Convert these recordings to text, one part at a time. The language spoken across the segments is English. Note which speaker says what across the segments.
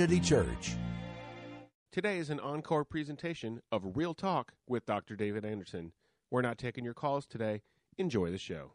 Speaker 1: Unity Church.
Speaker 2: Today is an encore presentation of Real Talk with Dr. David Anderson. We're not taking your calls today. Enjoy the show.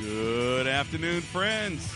Speaker 3: Good afternoon, friends.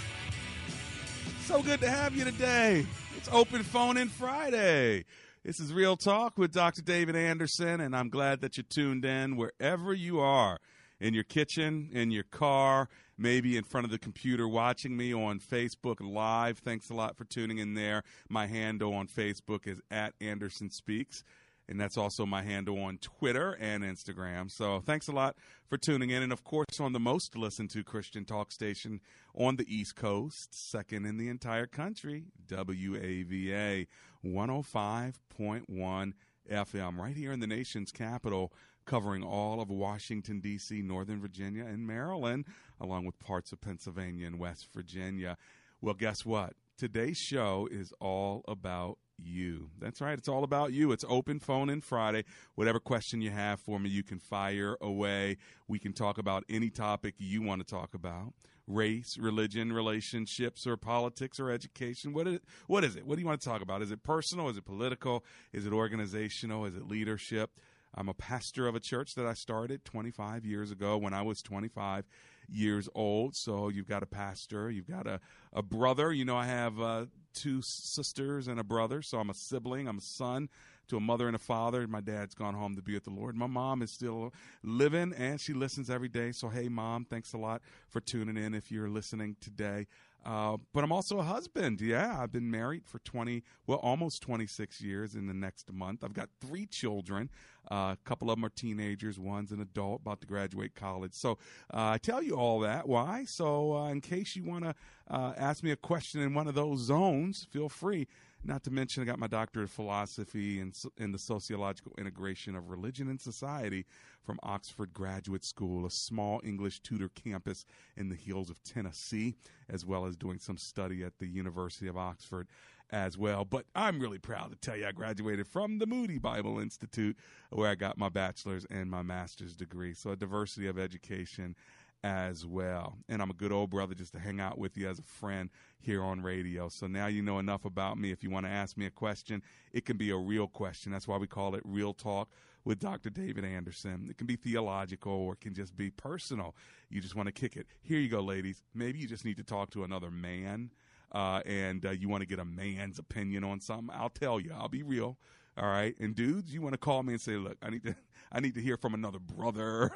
Speaker 3: So good to have you today. It's Open Phone In Friday. This is Real Talk with Dr. David Anderson, and I'm glad that you tuned in wherever you are in your kitchen, in your car, maybe in front of the computer watching me on Facebook Live. Thanks a lot for tuning in there. My handle on Facebook is at Anderson Speaks and that's also my handle on Twitter and Instagram. So thanks a lot for tuning in. And of course, on the most listened to Christian talk station on the East Coast, second in the entire country, WAVA 105.1 FM, right here in the nation's capital, covering all of Washington, D.C., Northern Virginia, and Maryland, along with parts of Pennsylvania and West Virginia. Well, guess what? Today's show is all about you. That's right. It's all about you. It's open phone in Friday. Whatever question you have for me, you can fire away. We can talk about any topic you want to talk about. Race, religion, relationships, or politics, or education. What is it? What is it? What do you want to talk about? Is it personal? Is it political? Is it organizational? Is it leadership? I'm a pastor of a church that I started 25 years ago when I was 25 years old. So you've got a pastor, you've got a, a brother. You know, I have uh, two sisters and a brother, so I'm a sibling, I'm a son to a mother and a father. My dad's gone home to be with the Lord. My mom is still living and she listens every day. So, hey, mom, thanks a lot for tuning in if you're listening today. Uh, but I'm also a husband. Yeah, I've been married for 20, well, almost 26 years in the next month. I've got three children. Uh, a couple of them are teenagers. One's an adult about to graduate college. So uh, I tell you all that. Why? So uh, in case you want to uh, ask me a question in one of those zones, feel free. Not to mention, I got my doctorate of philosophy in, in the sociological integration of religion and society from Oxford Graduate School, a small English Tudor campus in the hills of Tennessee, as well as doing some study at the University of Oxford as well. But I'm really proud to tell you I graduated from the Moody Bible Institute, where I got my bachelor's and my master's degree. So, a diversity of education as well. And I'm a good old brother just to hang out with you as a friend here on radio. So now you know enough about me. If you want to ask me a question, it can be a real question. That's why we call it Real Talk with Dr. David Anderson. It can be theological or it can just be personal. You just want to kick it. Here you go, ladies. Maybe you just need to talk to another man. Uh, and uh, you want to get a man's opinion on something, I'll tell you. I'll be real. All right. And dudes, you want to call me and say, look, I need to I need to hear from another brother,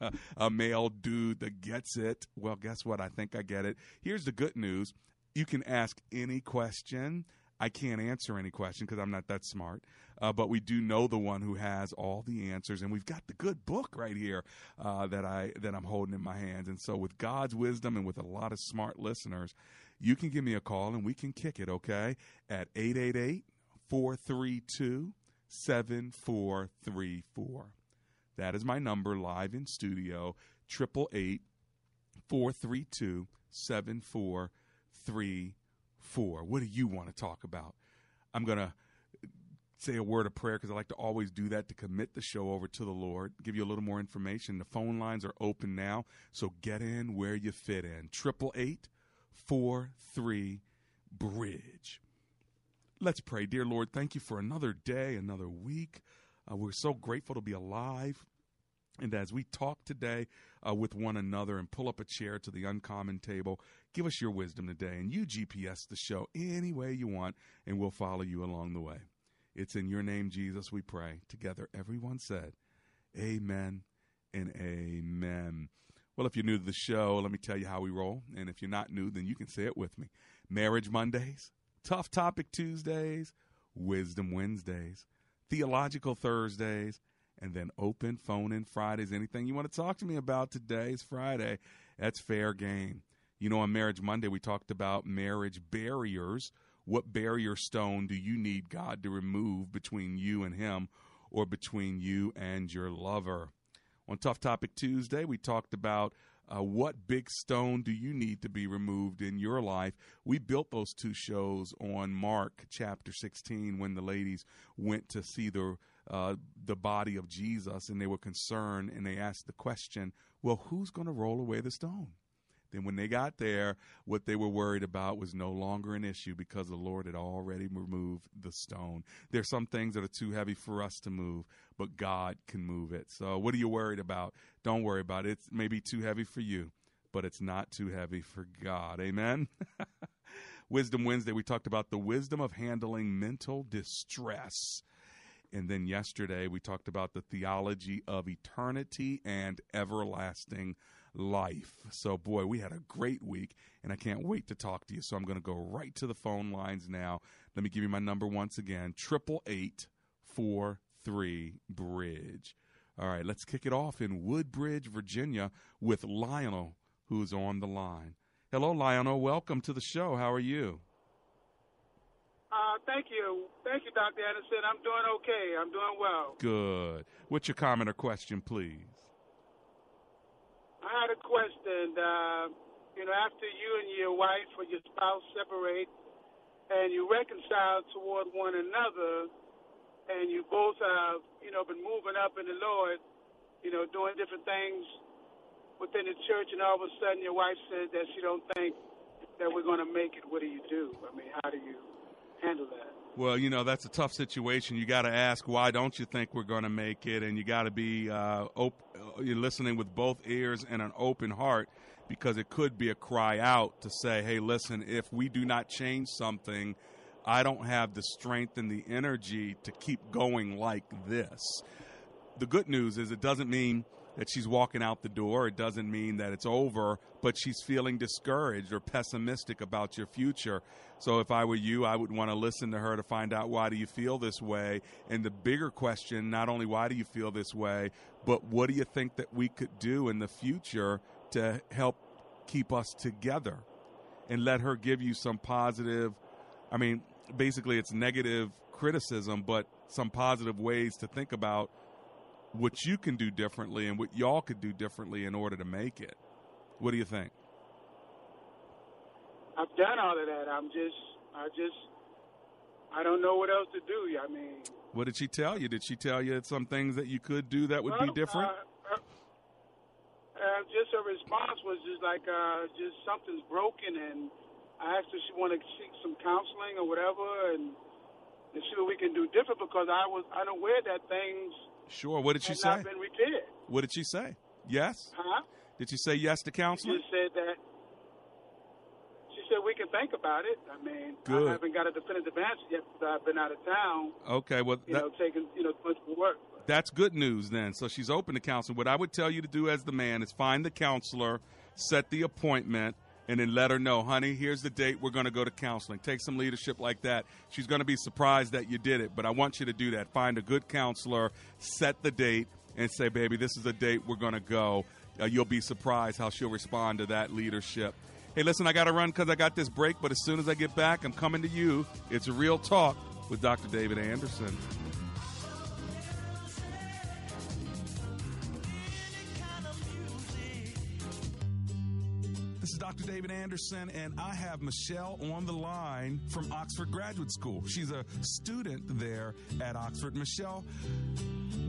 Speaker 3: a male dude that gets it. Well, guess what? I think I get it. Here's the good news. You can ask any question. I can't answer any question because I'm not that smart. Uh, but we do know the one who has all the answers, and we've got the good book right here uh, that I that I'm holding in my hands. And so, with God's wisdom and with a lot of smart listeners, you can give me a call and we can kick it. Okay, at 888 432 7434. That is my number live in studio, 888 432 7434. What do you want to talk about? I'm going to say a word of prayer because I like to always do that to commit the show over to the Lord, give you a little more information. The phone lines are open now, so get in where you fit in. 888 43 Bridge. Let's pray. Dear Lord, thank you for another day, another week Uh, we're so grateful to be alive. And as we talk today uh, with one another and pull up a chair to the uncommon table, give us your wisdom today. And you GPS the show any way you want, and we'll follow you along the way. It's in your name, Jesus, we pray. Together, everyone said, Amen and Amen. Well, if you're new to the show, let me tell you how we roll. And if you're not new, then you can say it with me Marriage Mondays, Tough Topic Tuesdays, Wisdom Wednesdays, Theological Thursdays, and then open phone in Fridays. Anything you want to talk to me about today is Friday. That's fair game. You know, on Marriage Monday, we talked about marriage barriers. What barrier stone do you need God to remove between you and Him or between you and your lover? On Tough Topic Tuesday, we talked about uh, what big stone do you need to be removed in your life? We built those two shows on Mark chapter 16 when the ladies went to see the uh, the body of Jesus and they were concerned and they asked the question, well, who's going to roll away the stone? Then, when they got there, what they were worried about was no longer an issue because the Lord had already removed the stone. There's some things that are too heavy for us to move, but God can move it. So, what are you worried about? Don't worry about it. It's maybe too heavy for you, but it's not too heavy for God. Amen. wisdom Wednesday, we talked about the wisdom of handling mental distress. And then yesterday, we talked about the theology of eternity and everlasting life. So, boy, we had a great week, and I can't wait to talk to you. So, I'm going to go right to the phone lines now. Let me give you my number once again triple eight four three bridge. All right, let's kick it off in Woodbridge, Virginia, with Lionel, who's on the line. Hello, Lionel. Welcome to the show. How are you?
Speaker 4: Uh, thank you. Thank you, Dr. Anderson. I'm doing okay. I'm doing well.
Speaker 3: Good. What's your comment or question, please?
Speaker 4: Had a question. Uh, you know, after you and your wife or your spouse separate and you reconcile toward one another and you both have, you know, been moving up in the Lord, you know, doing different things within the church and all of a sudden your wife says that she don't think that we're going to make it. What do you do? I mean, how do you handle that?
Speaker 3: Well, you know that's a tough situation. You got to ask why don't you think we're going to make it, and you got to be uh, op- uh, you're listening with both ears and an open heart because it could be a cry out to say, "Hey, listen, if we do not change something, I don't have the strength and the energy to keep going like this." The good news is it doesn't mean that she's walking out the door. It doesn't mean that it's over, but she's feeling discouraged or pessimistic about your future. So if I were you, I would want to listen to her to find out why do you feel this way? And the bigger question, not only why do you feel this way, but what do you think that we could do in the future to help keep us together? And let her give you some positive, I mean, basically it's negative criticism, but some positive ways to think about what you can do differently and what y'all could do differently in order to make it. What do you think?
Speaker 4: I've done all of that. I'm just, I just, I don't know what else to do. I mean,
Speaker 3: what did she tell you? Did she tell you some things that you could do that would well, be different? Uh,
Speaker 4: uh, just her response was just like, uh, just something's broken, and I asked her if she wanted to seek some counseling or whatever, and, and see what we can do different because I was unaware that things
Speaker 3: Sure. What did she say?
Speaker 4: been repaired.
Speaker 3: What did she say? Yes.
Speaker 4: Huh?
Speaker 3: Did she say yes to counseling?
Speaker 4: She said that. She said we can think about it. I mean,
Speaker 3: Good.
Speaker 4: I haven't got a definitive answer yet because I've been out of town.
Speaker 3: Okay. Well,
Speaker 4: you
Speaker 3: that,
Speaker 4: know, taking you know much work.
Speaker 3: That's good news then. So she's open to counseling. What I would tell you to do as the man is find the counselor, set the appointment, and then let her know, honey, here's the date. We're going to go to counseling. Take some leadership like that. She's going to be surprised that you did it, but I want you to do that. Find a good counselor, set the date, and say, baby, this is the date we're going to go. Uh, you'll be surprised how she'll respond to that leadership. Hey, listen, I got to run because I got this break, but as soon as I get back, I'm coming to you. It's a real talk with Dr. David Anderson. David Anderson, and I have Michelle on the line from Oxford Graduate School. She's a student there at Oxford. Michelle,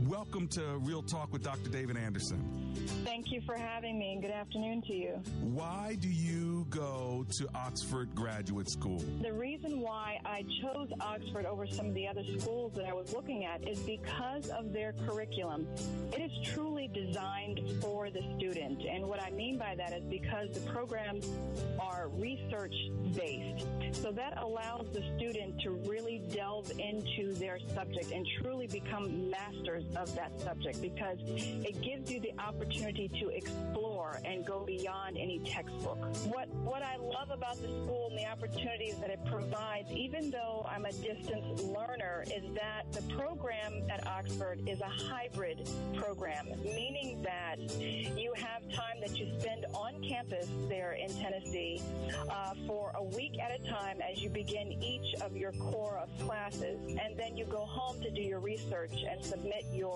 Speaker 3: welcome. to Real Talk with Dr. David Anderson.
Speaker 5: Thank you for having me. And good afternoon to you.
Speaker 3: Why do you go to Oxford Graduate School?
Speaker 5: The reason why I chose Oxford over some of the other schools that I was looking at is because of their curriculum. It is truly designed for the student. And what I mean by that is because the programs are research based. So that allows the student to really delve into their subject and truly become masters of that subject because it gives you the opportunity to explore and go beyond any textbook. What what I love about the school and the opportunities that it provides, even though I'm a distance learner, is that the program at Oxford is a hybrid program, meaning that you have time that you spend on campus there in Tennessee uh, for a week at a time as you begin each of your core of classes, and then you go home to do your research and submit your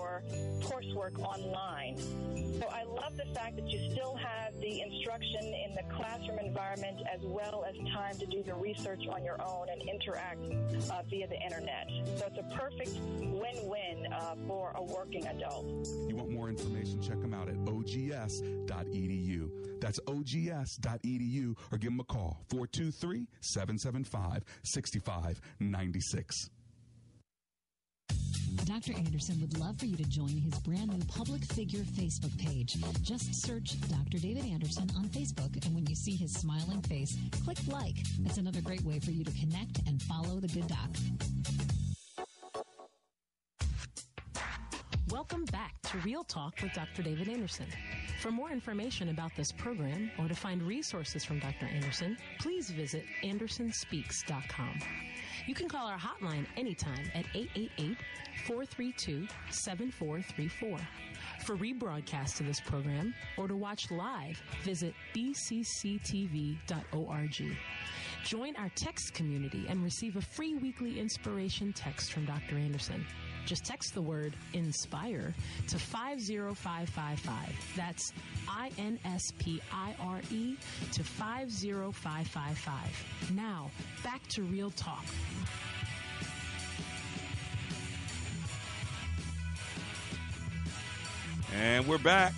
Speaker 5: coursework online. So I love the fact that you still have the instruction in the classroom environment as well as time to do the research on your own and interact uh, via the internet. So it's a perfect win-win uh, for a working adult.
Speaker 3: You want more information? Check them out at ogs.edu. That's ogs.edu or give them a call 423 775 6596.
Speaker 6: Dr. Anderson would love for you to join his brand new public figure Facebook page. Just search Dr. David Anderson on Facebook, and when you see his smiling face, click like. It's another great way for you to connect and follow the good doc.
Speaker 7: Welcome back to Real Talk with Dr. David Anderson. For more information about this program or to find resources from Dr. Anderson, please visit andersonspeaks.com. You can call our hotline anytime at 888 432 7434. For rebroadcast of this program or to watch live, visit bcctv.org. Join our text community and receive a free weekly inspiration text from Dr. Anderson. Just text the word INSPIRE to 50555. That's I N S P I R E to 50555. Now, back to Real Talk.
Speaker 3: And we're back.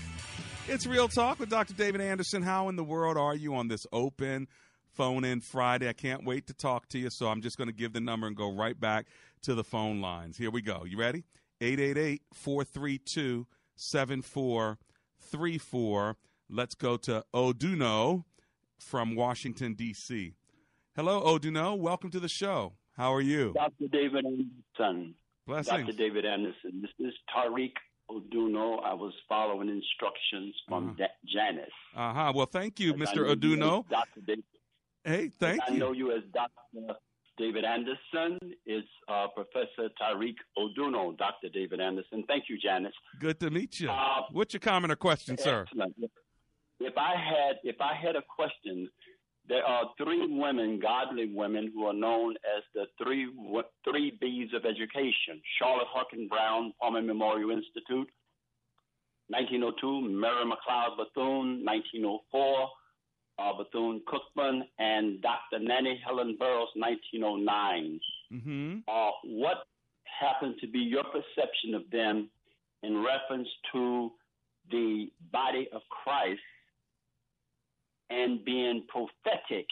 Speaker 3: It's Real Talk with Dr. David Anderson. How in the world are you on this open phone in Friday? I can't wait to talk to you, so I'm just going to give the number and go right back to the phone lines. Here we go. You ready? 888 432 7434. Let's go to Oduno from Washington, D.C. Hello, Oduno. Welcome to the show. How are you?
Speaker 8: Dr. David Anderson.
Speaker 3: Blessings.
Speaker 8: Dr. David Anderson. This is Tariq Oduno. I was following instructions from
Speaker 3: Uh-huh.
Speaker 8: Janice.
Speaker 3: Uh huh. Well, thank you,
Speaker 8: I
Speaker 3: Mr.
Speaker 8: know you
Speaker 3: Oduno.
Speaker 8: Dr. David.
Speaker 3: Hey, thank
Speaker 8: I
Speaker 3: you.
Speaker 8: know you as Dr. David Anderson. It's uh, Professor Tariq Oduno, Dr. David Anderson. Thank you, Janice.
Speaker 3: Good to meet you.
Speaker 8: Uh,
Speaker 3: What's your comment or question, sir?
Speaker 8: If I had if I had a question, there are three women, godly women, who are known as the three three B's of education: Charlotte Hawkins Brown, Palmer Memorial Institute, 1902; Mary McLeod Bethune, 1904; uh, Bethune Cookman, and Dr. Nannie Helen Burroughs, 1909.
Speaker 3: Mm-hmm.
Speaker 8: Uh, what happened to be your perception of them in reference to the body of Christ and being prophetic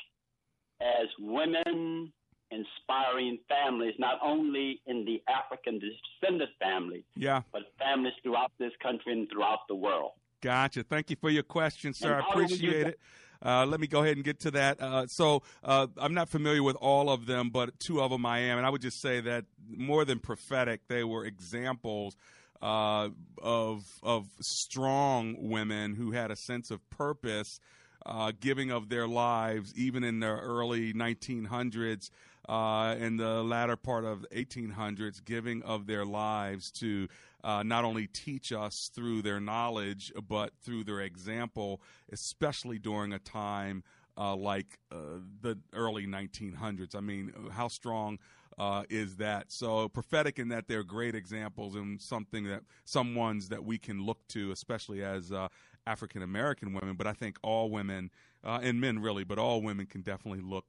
Speaker 8: as women inspiring families, not only in the African descendant family,
Speaker 3: Yeah.
Speaker 8: but families throughout this country and throughout the world.
Speaker 3: Gotcha. Thank you for your question, sir. I appreciate it. Uh, let me go ahead and get to that. Uh, so uh, I'm not familiar with all of them, but two of them I am, and I would just say that more than prophetic, they were examples uh, of of strong women who had a sense of purpose, uh, giving of their lives, even in the early 1900s. Uh, in the latter part of the 1800s, giving of their lives to uh, not only teach us through their knowledge, but through their example, especially during a time uh, like uh, the early 1900s. I mean, how strong uh, is that? So prophetic in that they're great examples and something that some ones that we can look to, especially as uh, African American women. But I think all women uh, and men really, but all women can definitely look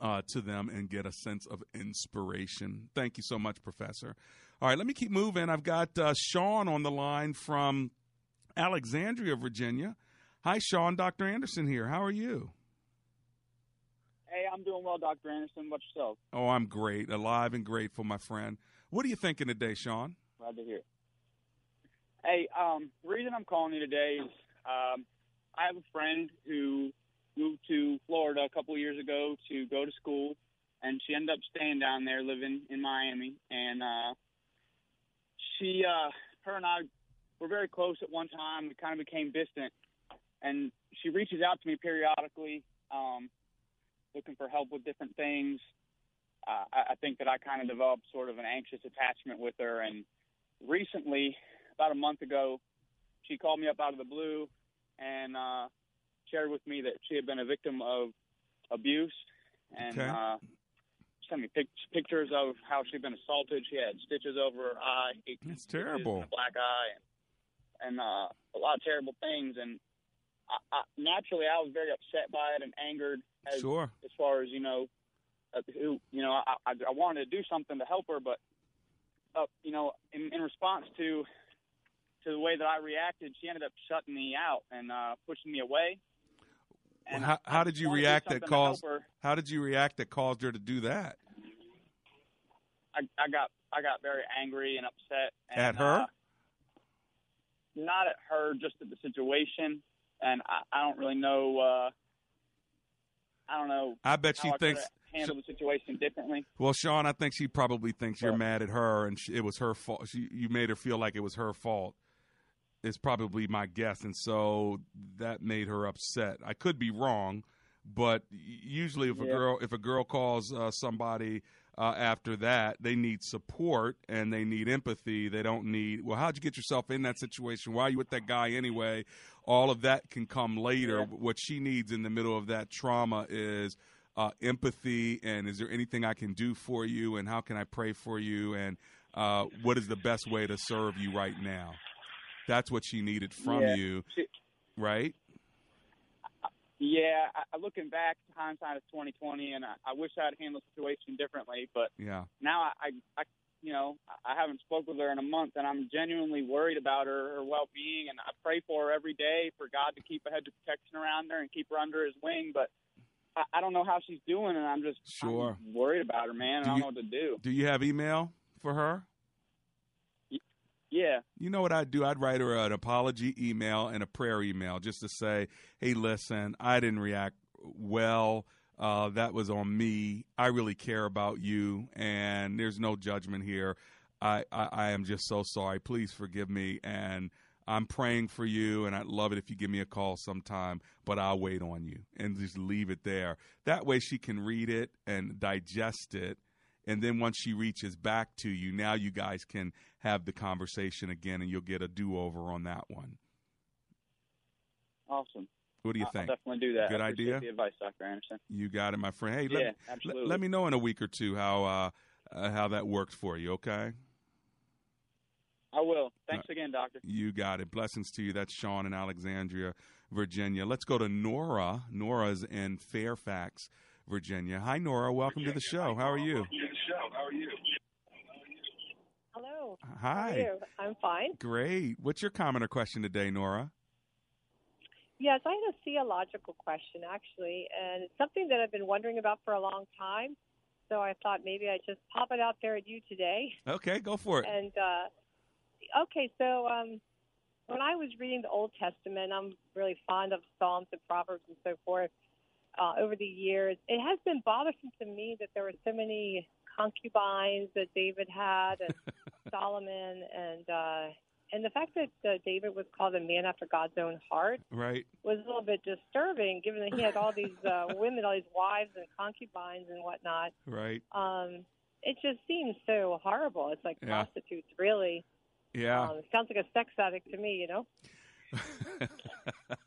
Speaker 3: uh, to them and get a sense of inspiration. Thank you so much, Professor. All right, let me keep moving. I've got uh, Sean on the line from Alexandria, Virginia. Hi, Sean. Dr. Anderson here. How are you?
Speaker 9: Hey, I'm doing well, Dr. Anderson. What yourself?
Speaker 3: Oh, I'm great, alive and grateful, my friend. What are you thinking today, Sean?
Speaker 9: Glad to hear. Hey, um, the reason I'm calling you today is um, I have a friend who moved to Florida a couple years ago to go to school, and she ended up staying down there, living in Miami. And uh, she, uh, her and I were very close at one time. We kind of became distant, and she reaches out to me periodically, um, looking for help with different things. Uh, I, I think that I kind of developed sort of an anxious attachment with her, and recently, about a month ago, she called me up out of the blue and uh, shared with me that she had been a victim of abuse and
Speaker 3: Okay.
Speaker 9: uh, sent me pic- pictures of how she'd been assaulted. She had stitches over her eye, It's
Speaker 3: terrible.
Speaker 9: black eye, and, and uh, a lot of terrible things. And I, I, naturally, I was very upset by it and angered. As,
Speaker 3: Sure.
Speaker 9: As far as you know, uh, who you know, I, I, I wanted to do something to help her, but uh, you know, in, in response to to the way that I reacted, she ended up shutting me out and uh, pushing me away.
Speaker 3: Well, how, how did you
Speaker 9: wanted to do
Speaker 3: react that
Speaker 9: something to help
Speaker 3: caused?
Speaker 9: her.
Speaker 3: How did you react that caused her to do that?
Speaker 9: I, I got I got very angry and upset. And,
Speaker 3: At her?
Speaker 9: Uh, not at her, just at the situation. And I, I don't really know. Uh, I don't know.
Speaker 3: I bet she
Speaker 9: I
Speaker 3: thinks-
Speaker 9: handled the situation differently.
Speaker 3: Well, Sean, I think she probably thinks you're mad at her, and she, it was her fault. She, you made her feel like it was her fault. Is probably my guess, and so that made her upset. I could be wrong, but usually, if a girl if a girl calls uh, somebody uh, after that, they need support and they need empathy. They don't need well, how'd you get yourself in that situation? Why are you with that guy anyway? All of that can come later. What she needs in the middle of that trauma is uh, empathy and is there anything I can do for you and how can I pray for you and uh, what is the best way to serve you right now? That's what she needed from
Speaker 9: Yeah.
Speaker 3: you,
Speaker 9: She-
Speaker 3: right?
Speaker 9: Yeah, I, I- looking back, hindsight is twenty twenty, and I, I wish I'd handled the situation differently. But
Speaker 3: Yeah.
Speaker 9: now I, I, I you know, I haven't spoke with her in a month, and I'm genuinely worried about her, her well being, and I pray for her every day for God to keep a hedge of protection around her and keep her under His wing. But I, I don't know how she's doing, and I'm just I'm
Speaker 3: Sure.
Speaker 9: worried about her, man.
Speaker 3: Do
Speaker 9: I don't
Speaker 3: you-
Speaker 9: know what to do.
Speaker 3: Do you have email for her?
Speaker 9: Yeah.
Speaker 3: You know what I'd do? I'd write her an apology email and a prayer email just to say, hey, listen, I didn't react well. Uh, that was on me. I really care about you, and there's no judgment here. I, I, I am just so sorry. Please forgive me, and I'm praying for you, and I'd love it if you give me a call sometime, but I'll wait on you and just leave it there. That way she can read it and digest it. And then once she reaches back to you, now you guys can have the conversation again and you'll get a do over on that one.
Speaker 9: Awesome.
Speaker 3: What do you
Speaker 9: I'll
Speaker 3: think?
Speaker 9: definitely do that.
Speaker 3: Good
Speaker 9: I
Speaker 3: idea?
Speaker 9: The advice, Dr. Anderson.
Speaker 3: You got it, my friend. Hey,
Speaker 9: Yeah,
Speaker 3: let, me-
Speaker 9: absolutely.
Speaker 3: let, let me know in a week or two how uh, uh, how that works for you, okay?
Speaker 9: I will. Thanks again, Doctor.
Speaker 3: You got it. Blessings to you. That's Sean in Alexandria, Virginia. Let's go to Nora. Nora's in Fairfax, Virginia. Hi, Nora. Welcome to the show. How are you?
Speaker 10: Hello.
Speaker 3: Hi.
Speaker 10: How are you? Hello. Hi. I'm fine.
Speaker 3: Great. What's your comment or question today, Nora?
Speaker 10: Yes, I had a theological question actually, and it's something that I've been wondering about for a long time. So I thought maybe I'd just pop it out there at you today.
Speaker 3: Okay, go for it.
Speaker 10: And uh, okay, so um, when I was reading the Old Testament, I'm really fond of Psalms and Proverbs and so forth. Uh, over the years, it has been bothersome to me that there were so many concubines that David had and Solomon, and uh, and the fact that uh, David was called a man after God's own heart
Speaker 3: Right.
Speaker 10: was a little bit disturbing, given that he had all these uh, women, all these wives and concubines and whatnot.
Speaker 3: Right.
Speaker 10: Um, it just seems so horrible. It's like
Speaker 3: Yeah.
Speaker 10: prostitutes, really.
Speaker 3: Yeah.
Speaker 10: Um, it sounds like a sex addict to me, you know.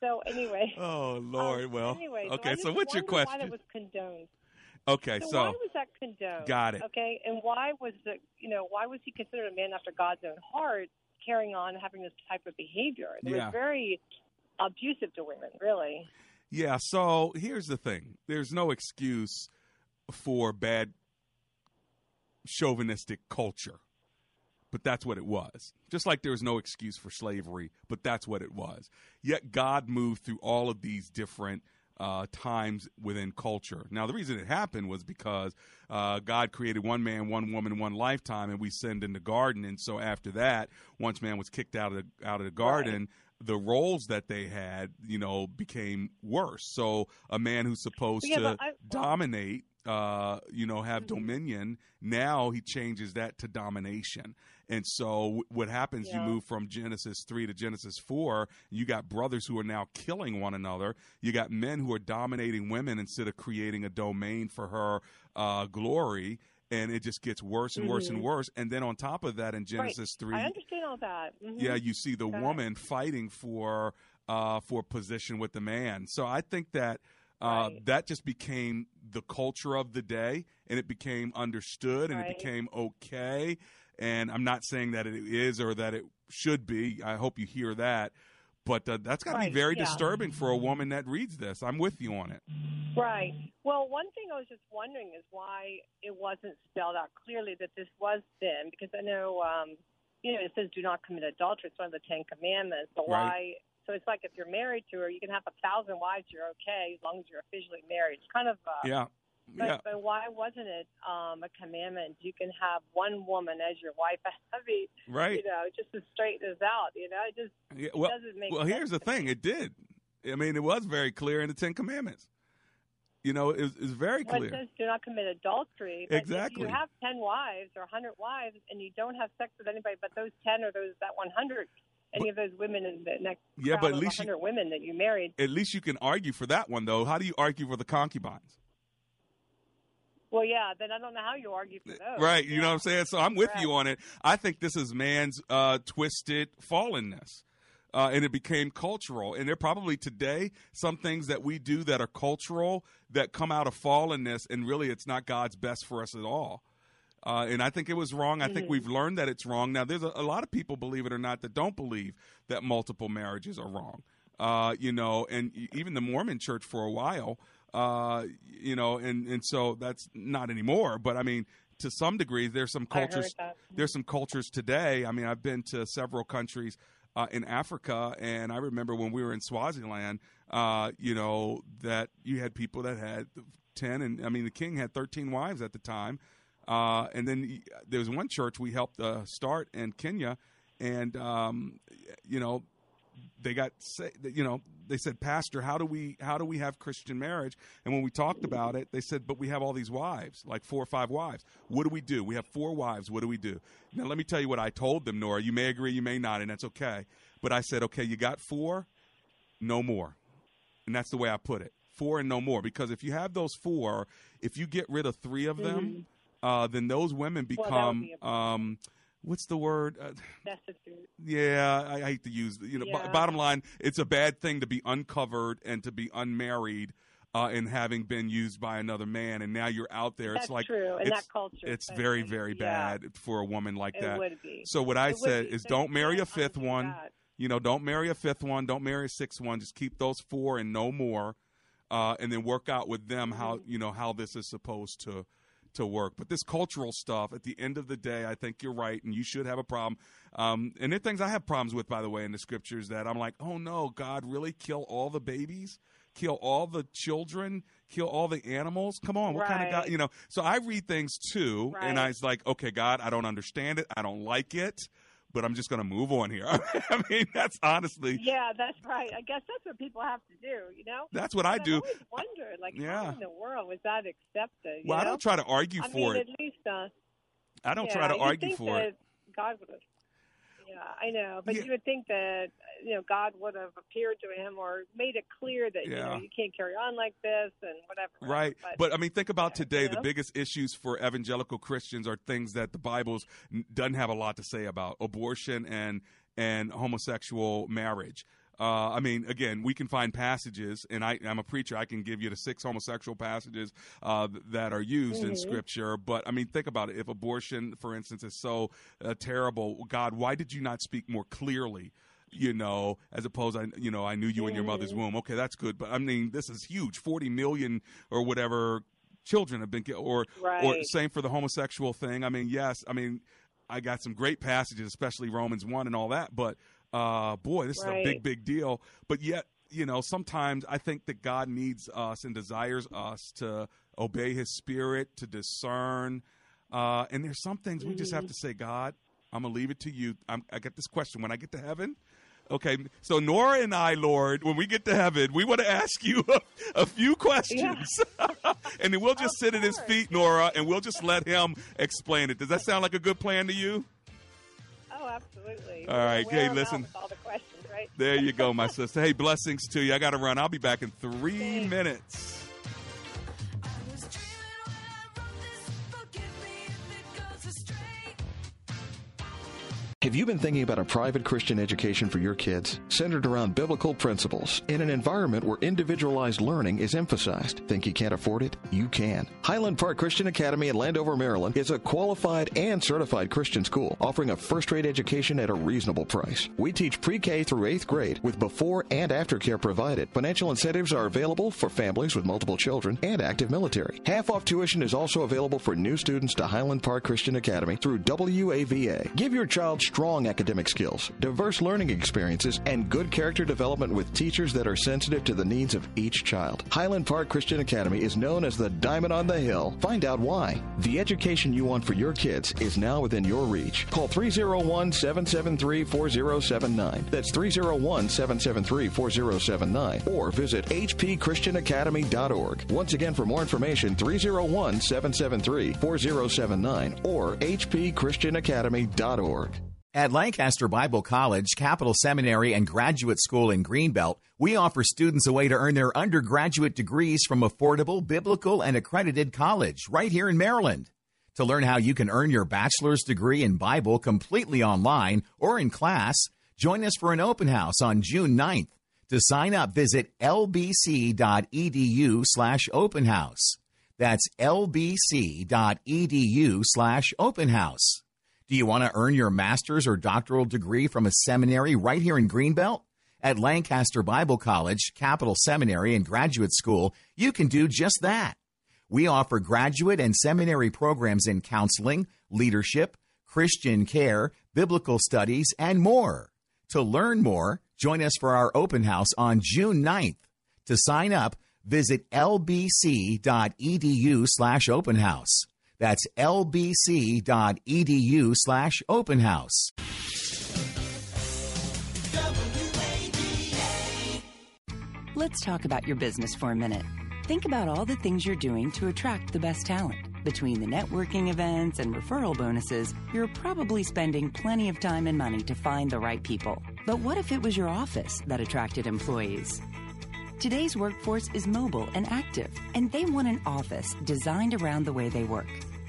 Speaker 10: So anyway.
Speaker 3: Oh Lord. well.
Speaker 10: Um, Anyway,
Speaker 3: okay.
Speaker 10: I
Speaker 3: So what's your
Speaker 10: wondered Why
Speaker 3: question?
Speaker 10: that was condoned?
Speaker 3: Okay.
Speaker 10: So,
Speaker 3: So,
Speaker 10: why was that condoned?
Speaker 3: Got it.
Speaker 10: Okay, and why was the you know why was he considered a man after God's own heart, carrying on having this type of behavior? It
Speaker 3: Yeah.
Speaker 10: was very abusive to women, really.
Speaker 3: yeah. So here's the thing. There's no excuse for bad chauvinistic culture. But that's what it was. Just like there was no excuse for slavery, but that's what it was. Yet God moved through all of these different uh, times within culture. Now, the reason it happened was because uh, God created one man, one woman, one lifetime, and we sinned in the garden. And so after that, once man was kicked out of the, out of the garden, the roles that they had, you know, became worse. So a man who's supposed yeah, to I, dominate, uh, you know, have mm-hmm. dominion, now he changes that to domination. And so what happens, yeah. you move from Genesis 3 to Genesis 4, you got brothers who are now killing one another. You got men who are dominating women instead of creating a domain for her uh, glory and it just gets worse and mm-hmm. worse and mm-hmm. worse. And then on top of that, in Genesis
Speaker 10: right.
Speaker 3: three,
Speaker 10: I understand all that. Mm-hmm.
Speaker 3: Yeah, you see the woman fighting for uh, for position with the man. So I think that. Uh, right. That just became the culture of the day, and it became understood, and right. it became okay. And I'm not saying that it is or that it should be. I hope you hear that. But uh, that's got to right, be very yeah. disturbing for a woman that reads this. I'm with you on it.
Speaker 10: Right. Well, one thing I was just wondering is why it wasn't spelled out clearly that this was sin, because I know, um, you know, it says do not commit adultery. It's one of the Ten Commandments. But right. why? So it's like if you're married to her, you can have a thousand wives, you're okay as long as you're officially married. It's kind of uh,
Speaker 3: yeah.
Speaker 10: But,
Speaker 3: yeah.
Speaker 10: but why wasn't it um, a commandment? You can have one woman as your wife. I mean,
Speaker 3: right?
Speaker 10: You know, just to straighten this out. You know, it just
Speaker 3: yeah, well,
Speaker 10: it doesn't make.
Speaker 3: Well, here's the thing: it did. I mean, it was very clear in the Ten Commandments. You know, it was, it was very
Speaker 10: well,
Speaker 3: clear.
Speaker 10: It says do not commit adultery.
Speaker 3: Exactly.
Speaker 10: If you have ten wives or a hundred wives, and you don't have sex with anybody but those ten or those that one hundred, any of those women in the next
Speaker 3: yeah, but at least
Speaker 10: women that you married.
Speaker 3: At least you can argue for that one, though. How do you argue for the concubines?
Speaker 10: Well, yeah, then I don't know how you argue for those.
Speaker 3: Right, you yeah. know what I'm saying? So I'm with you on it. I think this is man's uh, twisted fallenness. Uh, and it became cultural. And there probably today some things that we do that are cultural that come out of fallenness, and really it's not God's best for us at all. Uh, and I think it was wrong. I mm-hmm. think we've learned that it's wrong. Now, there's a, a, lot of people, believe it or not, that don't believe that multiple marriages are wrong. Uh, you know, and even the Mormon church for a while uh, you know, and and so that's not anymore. But I mean, to some degree, there's some cultures. There's some cultures today. I mean, I've been to several countries uh, in Africa, and I remember when we were in Swaziland, uh, you know, that you had people that had ten, and I mean, the king had thirteen wives at the time. Uh, and then there was one church we helped uh, start in Kenya, and um, you know, they got you know they said pastor how do we how do we have christian marriage? And when we talked about it they said but we have all these wives like four or five wives. What do we do? We have four wives. What do we do? Now let me tell you what i told them nora. You may agree you may not and that's okay. But i said okay you got four no more. And that's the way i put it. Four and no more. Because if you have those four if you get rid of three of them mm-hmm. uh, then those women become well, um, what's the word? Uh, Yeah, I, I, hate to use. You know, yeah. b- bottom line, it's a bad thing to be uncovered and to be unmarried. Uh, and having been used by another man, and now you're out there.
Speaker 10: That's
Speaker 3: it's like
Speaker 10: true.
Speaker 3: In
Speaker 10: that culture,
Speaker 3: it's very, very
Speaker 10: yeah.
Speaker 3: bad for a woman like
Speaker 10: it
Speaker 3: that.
Speaker 10: Would be.
Speaker 3: So what I
Speaker 10: it
Speaker 3: said is, don't marry a fifth one.
Speaker 10: That.
Speaker 3: You know, don't marry a fifth one. Don't marry a sixth one. Just keep those four and no more, uh, and then work out with them mm-hmm. how you know how this is supposed to to work. But this cultural stuff, at the end of the day, I think you're right, and you should have a problem. Um, and there are things I have problems with, by the way, in the scriptures that I'm like, oh no, God, really kill all the babies? Kill all the children? Kill all the animals? Come on, what
Speaker 10: right.
Speaker 3: kind of God? You know, so I read things too,
Speaker 10: right.
Speaker 3: and I was like, okay, God, I don't understand it. I don't like it but I'm just going to move on here. I mean, that's honestly.
Speaker 10: Yeah, that's right. I guess that's what people have to do. You know.
Speaker 3: That's what I do. I
Speaker 10: wondered, like,
Speaker 3: yeah.
Speaker 10: how in the world was that accepted?
Speaker 3: well,
Speaker 10: know?
Speaker 3: I don't try to argue
Speaker 10: I
Speaker 3: for
Speaker 10: mean,
Speaker 3: it.
Speaker 10: At least, uh,
Speaker 3: I don't
Speaker 10: yeah,
Speaker 3: try to argue for
Speaker 10: that
Speaker 3: it.
Speaker 10: God would have yeah, I know, but
Speaker 3: Yeah.
Speaker 10: you would think that you know God would have appeared to him or made it clear that you know you can't carry on like this and whatever.
Speaker 3: Right.
Speaker 10: But,
Speaker 3: But I mean, think about today.
Speaker 10: you
Speaker 3: The biggest issues for evangelical Christians are things that the Bible's n- doesn't have a lot to say about abortion and and homosexual marriage. Uh, I mean, again, we can find passages, and I, I'm a preacher. I can give you the six homosexual passages uh, that are used in
Speaker 11: Mhm.
Speaker 3: Scripture. But I mean, think about it. If abortion, for instance, is so uh, terrible, God, why did you not speak more clearly? You know, as opposed, I you know, I knew you in your mother's
Speaker 11: Mhm.
Speaker 3: womb. Okay, that's good. But I mean, this is huge. Forty million or whatever children have been killed, or
Speaker 10: Right.
Speaker 3: or same for the homosexual thing. I mean, yes, I mean, I got some great passages, especially Romans one and all that. But uh, boy, this is a big, big deal. But yet, you know, sometimes I think that God needs us and desires us to obey His Spirit, to discern. Uh, and there's some things we just have to say, God, I'm gonna leave it to you. I'm, I get this question when I get to heaven. Okay, so Nora and I, Lord, when we get to heaven, we want to ask you a, a few questions, and then we'll just sit at His feet, Nora, and we'll just let Him explain it. Does that sound like a good plan to you?
Speaker 10: Absolutely.
Speaker 3: All right, hey, listen.
Speaker 10: all the questions, right?
Speaker 3: There you go, my sister. Hey, blessings to you. I got to run. I'll be back in three minutes.
Speaker 11: Have you been thinking about a private Christian education for your kids, centered around biblical principles, in an environment where individualized learning is emphasized? Think you can't afford it? You can. Highland Park Christian Academy in Landover, Maryland is a qualified and certified Christian school offering a first rate education at a reasonable price. We teach pre K through 8th grade with before and after care provided. Financial incentives are available for families with multiple children and active military. Half off tuition is also available for new students to Highland Park Christian Academy through WAVA. Give your child strong academic skills, diverse learning experiences, and good character development with teachers that are sensitive to the needs of each child. Highland Park Christian Academy is known as the Diamond on the Hill. Find out why. The education you want for your kids is now within your reach. Call 301 773 4079. That's 301 773 4079. Or visit hpchristianacademy.org. Once again, for more information, 301 773 4079 or hpchristianacademy.org.
Speaker 12: At Lancaster Bible College, Capital Seminary, and Graduate School in Greenbelt, we offer students a way to earn their undergraduate degrees from affordable, biblical, and accredited college right here in Maryland. To learn how you can earn your bachelor's degree in Bible completely online or in class, join us for an open house on June 9th. To sign up, visit lbc.edu slash open house. That's lbc.edu slash open house. Do you want to earn your master's or doctoral degree from a seminary right here in Greenbelt? At Lancaster Bible College, Capital Seminary, and Graduate School, you can do just that. We offer graduate and seminary programs in counseling, leadership, Christian care, biblical studies, and more. To learn more, join us for our open house on June 9th. To sign up, visit lbc.edu slash open house. That's lbc.edu slash open house.
Speaker 13: Let's talk about your business for a minute. Think about all the things you're doing to attract the best talent. Between the networking events and referral bonuses, you're probably spending plenty of time and money to find the right people. But what if it was your office that attracted employees? Today's workforce is mobile and active, and they want an office designed around the way they work.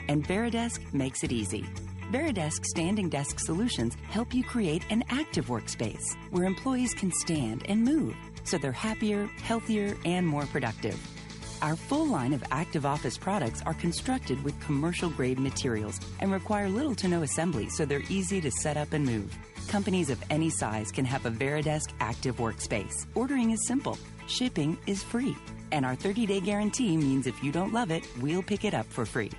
Speaker 13: And Varidesk makes it easy. Varidesk standing desk solutions help you create an active workspace where employees can stand and move so they're happier, healthier, and more productive. Our full line of active office products are constructed with commercial grade materials and require little to no assembly so they're easy to set up and move. Companies of any size can have a Varidesk active workspace. Ordering is simple, shipping is free, and our 30 day guarantee means if you don't love it, we'll pick it up for free.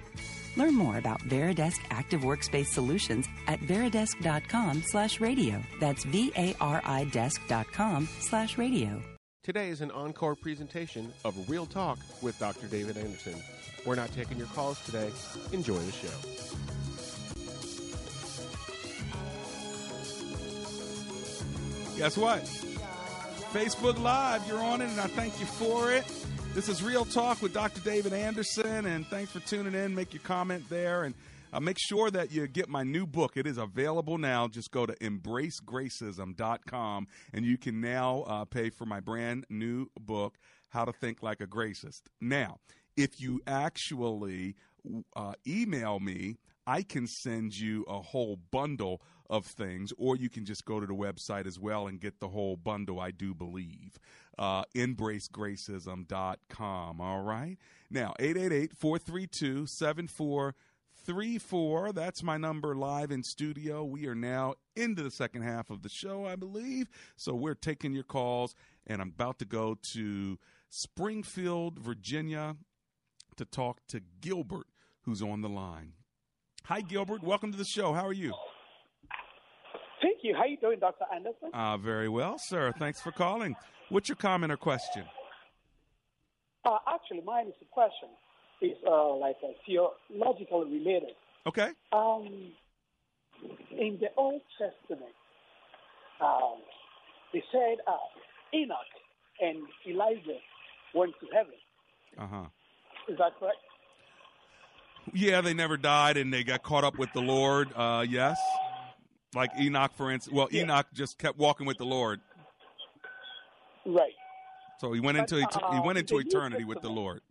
Speaker 13: Learn more about Varidesk Active Workspace Solutions at varidesk.com slash radio. That's V-A-R-I desk.com slash radio.
Speaker 14: Today is an encore presentation of Real Talk with Dr. David Anderson. We're not taking your calls today. Enjoy the show.
Speaker 3: Guess what? Facebook Live, you're on it, and I thank you for it. This is Real Talk with Dr. David Anderson, and thanks for tuning in. Make your comment there, and uh, make sure that you get my new book. It is available now. Just go to embracegracism.com, and you can now uh, pay for my brand new book, How to Think Like a Gracist. Now, if you actually uh, email me, I can send you a whole bundle of things, or you can just go to the website as well and get the whole bundle, I do believe. Uh, embracegracism.com. All right. Now, 888 432 7434. That's my number live in studio. We are now into the second half of the show, I believe. So we're taking your calls, and I'm about to go to Springfield, Virginia to talk to Gilbert, who's on the line. Hi, Gilbert. Welcome to the show. How are you?
Speaker 15: Thank you. How you doing, Dr. Anderson?
Speaker 3: Uh, very well, sir. Thanks for calling. What's your comment or question?
Speaker 15: Uh, actually, mine is a question. It's uh, like a theologically related.
Speaker 3: Okay.
Speaker 15: Um, in the Old Testament, um, they said uh, Enoch and Elijah went to heaven.
Speaker 3: Uh huh.
Speaker 15: Is that correct?
Speaker 3: Yeah, they never died and they got caught up with the Lord. Uh, yes. Like Enoch, for instance. Well,
Speaker 15: Yeah.
Speaker 3: Enoch just kept walking with the Lord.
Speaker 15: Right.
Speaker 3: So he went
Speaker 15: But,
Speaker 3: into et- he
Speaker 15: uh,
Speaker 3: went into eternity with the Lord.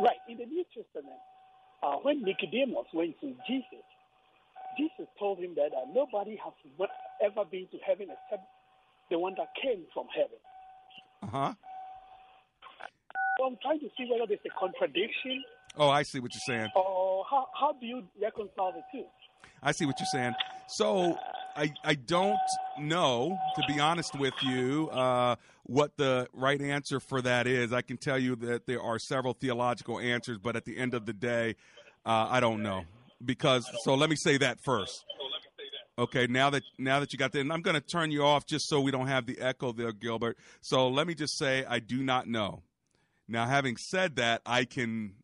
Speaker 15: Right. In the New Testament, uh, when Nicodemus went to Jesus, Jesus told him that uh, nobody has ever been to heaven except the one that came from heaven.
Speaker 3: Uh huh.
Speaker 15: So I'm trying to see whether there's a contradiction
Speaker 3: Oh, I see what you're saying.
Speaker 15: or how, how do you reconcile the two?
Speaker 3: I see what you're saying. So I I don't know, to be honest with you, uh, what the right answer for that is. I can tell you that there are several theological answers, but at the end of the day, uh, I don't know because. So let me say that first. Okay, now that now that you got that, and I'm going to turn you off just so we don't have the echo there, Gilbert. So let me just say I do not know. Now, having said that, I can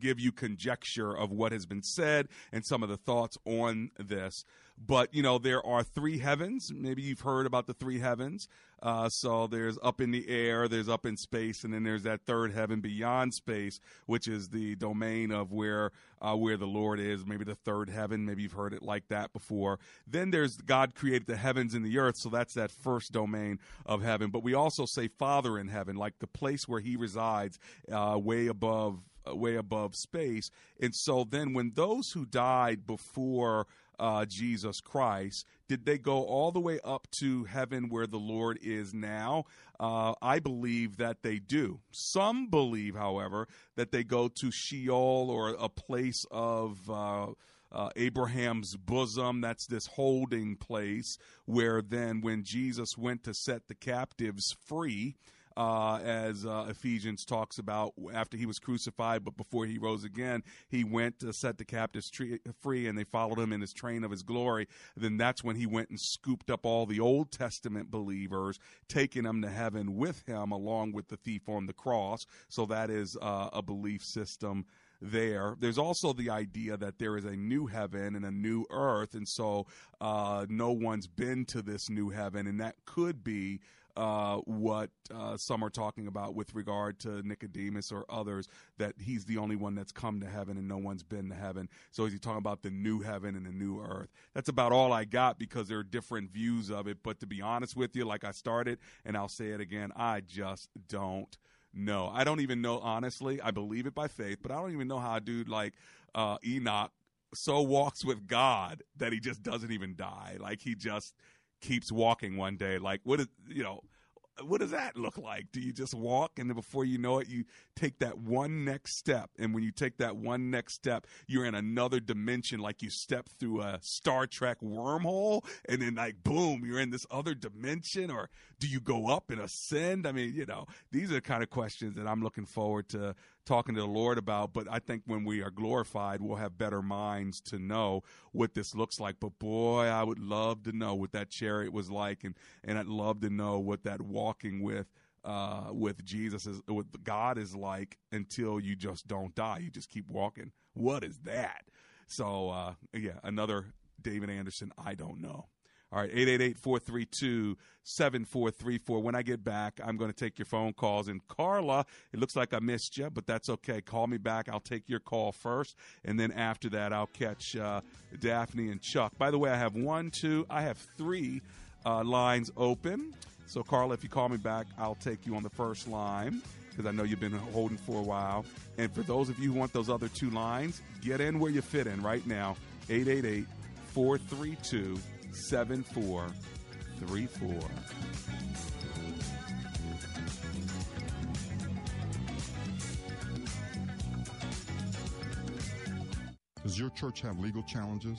Speaker 3: give you conjecture of what has been said and some of the thoughts on this. But, you know, there are three heavens. Maybe you've heard about the three heavens. Uh, so there's up in the air, there's up in space, and then there's that third heaven beyond space, which is the domain of where uh, where the Lord is. Maybe the third heaven. Maybe you've heard it like that before. Then there's God created the heavens and the earth, so that's that first domain of heaven. But we also say Father in heaven, like the place where He resides, uh, way above way above space. And so then when those who died before uh, Jesus Christ, did they go all the way up to heaven where the Lord is now? Uh, I believe that they do. Some believe, however, that they go to Sheol or a place of. Uh, uh, Abraham's bosom. That's this holding place where then, when Jesus went to set the captives free, uh, as uh, Ephesians talks about after he was crucified, but before he rose again, he went to set the captives tre- free, and they followed him in his train of his glory. Then that's when he went and scooped up all the Old Testament believers, taking them to heaven with him, along with the thief on the cross. So that is uh, a belief system there. There's also the idea that there is a new heaven and a new earth, and so uh, no one's been to this new heaven, and that could be uh, what uh, some are talking about with regard to Nicodemus or others, that he's the only one that's come to heaven and no one's been to heaven. So is he talking about the new heaven and the new earth? That's about all I got because there are different views of it. But to be honest with you, like I started, and I'll say it again, I just don't know. I don't even know, honestly. I believe it by faith, but I don't even know how a dude like uh, Enoch so walks with God that he just doesn't even die. Like he just keeps walking one day. Like what is you know what does that look like? Do you just walk and then before you know it, you take that one next step? And when you take that one next step, you're in another dimension, like you step through a Star Trek wormhole, and then like boom, you're in this other dimension. Or do you go up and ascend? I mean, you know, these are the kind of questions that I'm looking forward to talking to the Lord about. But I think when we are glorified, we'll have better minds to know what this looks like. But boy, I would love to know what that chariot was like, and and I'd love to know what that walking with. Uh, with Jesus is with God is like until you just don't die. You just keep walking. What is that? So uh, yeah, another David Anderson. I don't know. All right, 888-432-7434. When I get back, I'm going to take your phone calls. And Carla, it looks like I missed you, but that's okay. Call me back. I'll take your call first. And then after that, I'll catch uh, Daphne and Chuck. By the way, I have one, two, I have three uh, lines open. So, Carla, if you call me back, I'll take you on the first line because I know you've been holding for a while. And for those of you who want those other two lines, get in where you fit in right now. 888 432 7434.
Speaker 16: Does your church have legal challenges?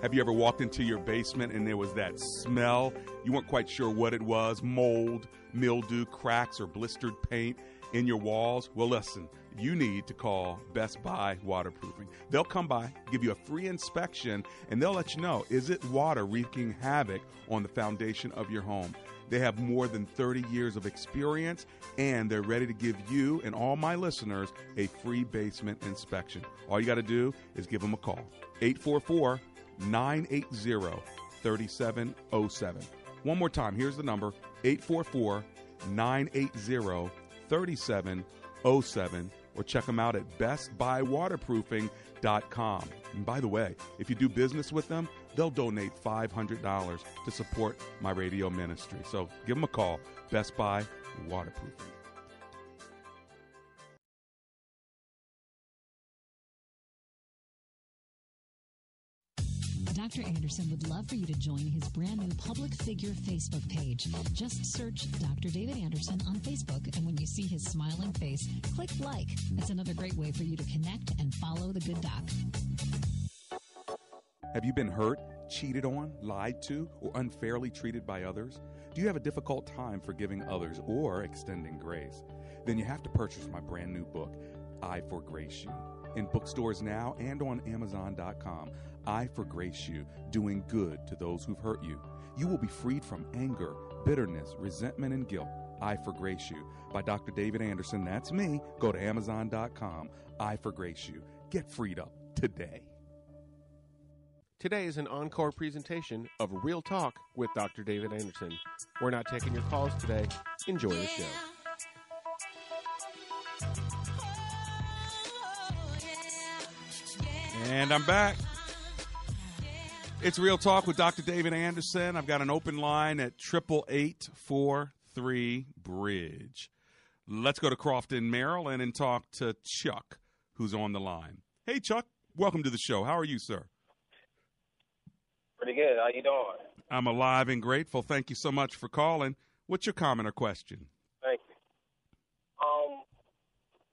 Speaker 3: Have you ever walked into your basement and there was that smell? You weren't quite sure what it was mold, mildew, cracks, or blistered paint in your walls? Well, listen, you need to call Best Buy Waterproofing. They'll come by, give you a free inspection, and they'll let you know is it water wreaking havoc on the foundation of your home? They have more than 30 years of experience and they're ready to give you and all my listeners a free basement inspection. All you got to do is give them a call. 844 980 3707. One more time, here's the number 844 980 3707 or check them out at bestbuywaterproofing.com. And by the way, if you do business with them, they'll donate $500 to support my radio ministry. So give them a call, Best Buy Waterproofing.
Speaker 6: Dr. Anderson would love for you to join his brand new public figure Facebook page. Just search Dr. David Anderson on Facebook, and when you see his smiling face, click like. That's another great way for you to connect and follow the good doc.
Speaker 3: Have you been hurt, cheated on, lied to, or unfairly treated by others? Do you have a difficult time forgiving others or extending grace? Then you have to purchase my brand new book, I Forgrace You. In bookstores now and on Amazon.com, I Forgrace You, doing good to those who've hurt you. You will be freed from anger, bitterness, resentment, and guilt. I Forgrace You by Dr. David Anderson. That's me. Go to Amazon.com. I Forgrace You. Get freed up today.
Speaker 14: Today is an encore presentation of Real Talk with Dr. David Anderson. We're not taking your calls today. Enjoy the show.
Speaker 3: And I'm back. It's Real Talk with Dr. David Anderson. I've got an open line at triple eight four three bridge. Let's go to Crofton, Maryland, and talk to Chuck, who's on the line. Hey, Chuck. Welcome to the show. How are you, sir?
Speaker 17: Pretty good. How you doing?
Speaker 3: I'm alive and grateful. Thank you so much for calling. What's your comment or question?
Speaker 17: Thank you. Um,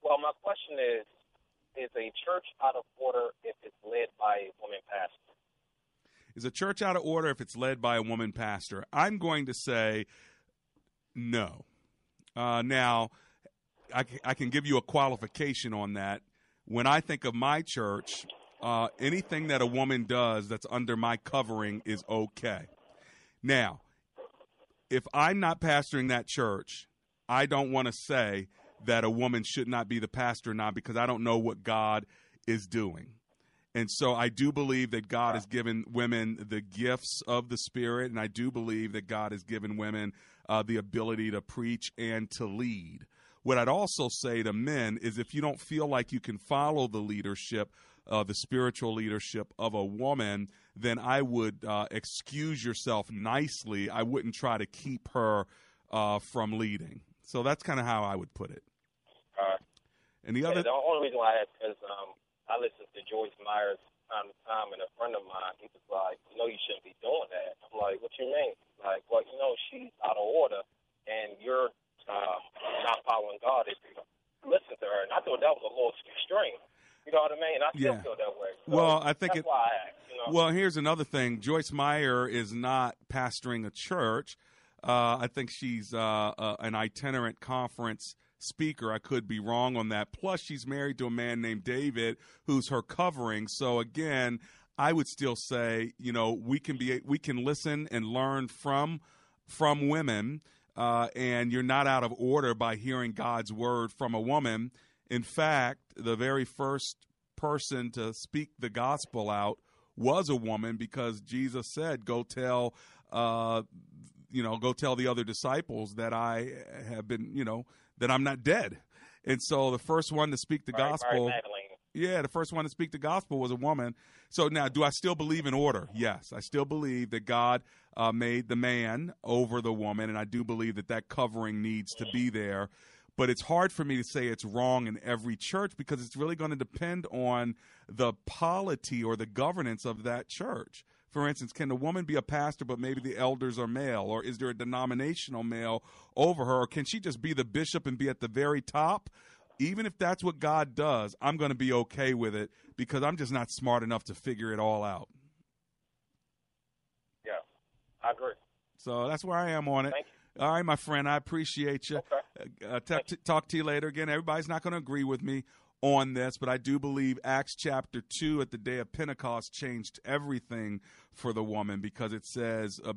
Speaker 17: well, my question is: Is a church out of order if it's led by a woman pastor?
Speaker 3: Is a church out of order if it's led by a woman pastor? I'm going to say no. Uh, now, I, I can give you a qualification on that. When I think of my church, uh, anything that a woman does that's under my covering is okay. Now, if I'm not pastoring that church, I don't want to say that a woman should not be the pastor now because I don't know what God is doing. And so I do believe that God has given women the gifts of the Spirit, and I do believe that God has given women uh, the ability to preach and to lead. What I'd also say to men is if you don't feel like you can follow the leadership, uh, the spiritual leadership of a woman, then I would uh, excuse yourself nicely. I wouldn't try to keep her uh, from leading. So that's kind of how I would put it. And the
Speaker 17: Yeah,
Speaker 3: other,
Speaker 17: the only reason why I asked is um, I listen to Joyce Myers time to time, and a friend of mine, he was like, "You know, you shouldn't be doing that." I'm like, "What you mean?" Like, well, you know, she's out of order, and you're uh, not following God if you listen to her. And I thought that was a little extreme. You know what I mean? I still
Speaker 3: Yeah.
Speaker 17: feel that way. So
Speaker 3: well, I think it.
Speaker 17: why I asked. You know?
Speaker 3: Well, here's another thing. Joyce Meyer is not pastoring a church. Uh, I think she's uh, uh, an itinerant conference speaker. I could be wrong on that. Plus, she's married to a man named David, who's her covering. So again, I would still say, you know, we can be we can listen and learn from from women, uh, and you're not out of order by hearing God's word from a woman. In fact, the very first person to speak the gospel out was a woman because Jesus said, "Go tell." Uh, you know, go tell the other disciples that I have been, you know, that I'm not dead. And so the first one to speak the
Speaker 17: Mary-
Speaker 3: gospel. Yeah, the first one to speak the gospel was a woman. So now, do I still believe in order? Yes, I still believe that God uh, made the man over the woman, and I do believe that that covering needs to be there. But it's hard for me to say it's wrong in every church because it's really going to depend on the polity or the governance of that church. For instance, can the woman be a pastor, but maybe the elders are male? Or is there a denominational male over her? Or can she just be the bishop and be at the very top? Even if that's what God does, I'm going to be okay with it because I'm just not smart enough to figure it all out.
Speaker 17: Yeah, I agree.
Speaker 3: So that's where I am on it. All right, my friend, I appreciate you.
Speaker 17: Okay.
Speaker 3: Uh, talk, to, talk to you later. Again, everybody's not going to agree with me on this, but I do believe Acts chapter 2 at the day of Pentecost changed everything for the woman because it says uh,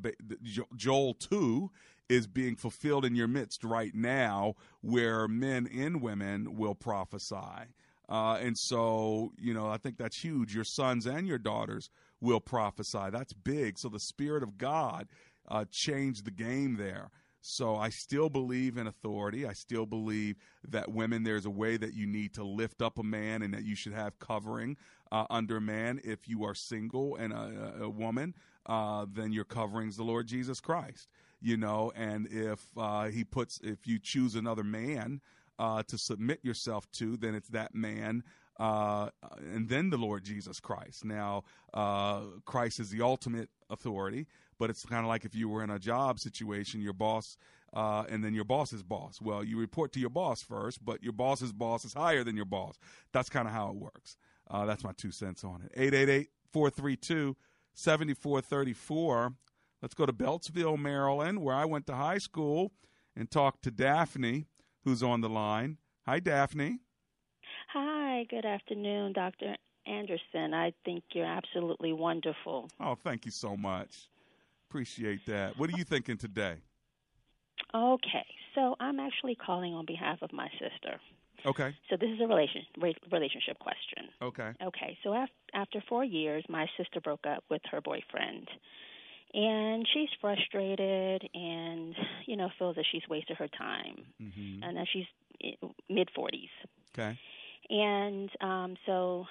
Speaker 3: Joel 2 is being fulfilled in your midst right now where men and women will prophesy. Uh, and so, you know, I think that's huge. Your sons and your daughters will prophesy. That's big. So the Spirit of God uh, changed the game there. So I still believe in authority. I still believe that women, there's a way that you need to lift up a man and that you should have covering uh, under a man. If you are single and a, a woman, uh, then your covering's the Lord Jesus Christ. You know, and if uh, he puts, if you choose another man uh, to submit yourself to, then it's that man uh, and then the Lord Jesus Christ. Now, uh, Christ is the ultimate authority, but it's kind of like if you were in a job situation, your boss, uh, and then your boss's boss. Well, you report to your boss first, but your boss's boss is higher than your boss. That's kind of how it works. Uh, that's my two cents on it. 888 432 7434. Let's go to Beltsville, Maryland, where I went to high school and talk to Daphne, who's on the line. Hi, Daphne.
Speaker 18: Hi, good afternoon, Dr. Anderson. I think you're absolutely wonderful.
Speaker 3: Oh, thank you so much. Appreciate that. What are you thinking today?
Speaker 18: Okay, so I'm actually calling on behalf of my sister.
Speaker 3: Okay.
Speaker 18: So this is a relation relationship question.
Speaker 3: Okay.
Speaker 18: Okay. So af- after four years, my sister broke up with her boyfriend, and she's frustrated and you know feels that she's wasted her time,
Speaker 3: mm-hmm.
Speaker 18: and that she's eh, mid forties.
Speaker 3: Okay.
Speaker 18: And um, so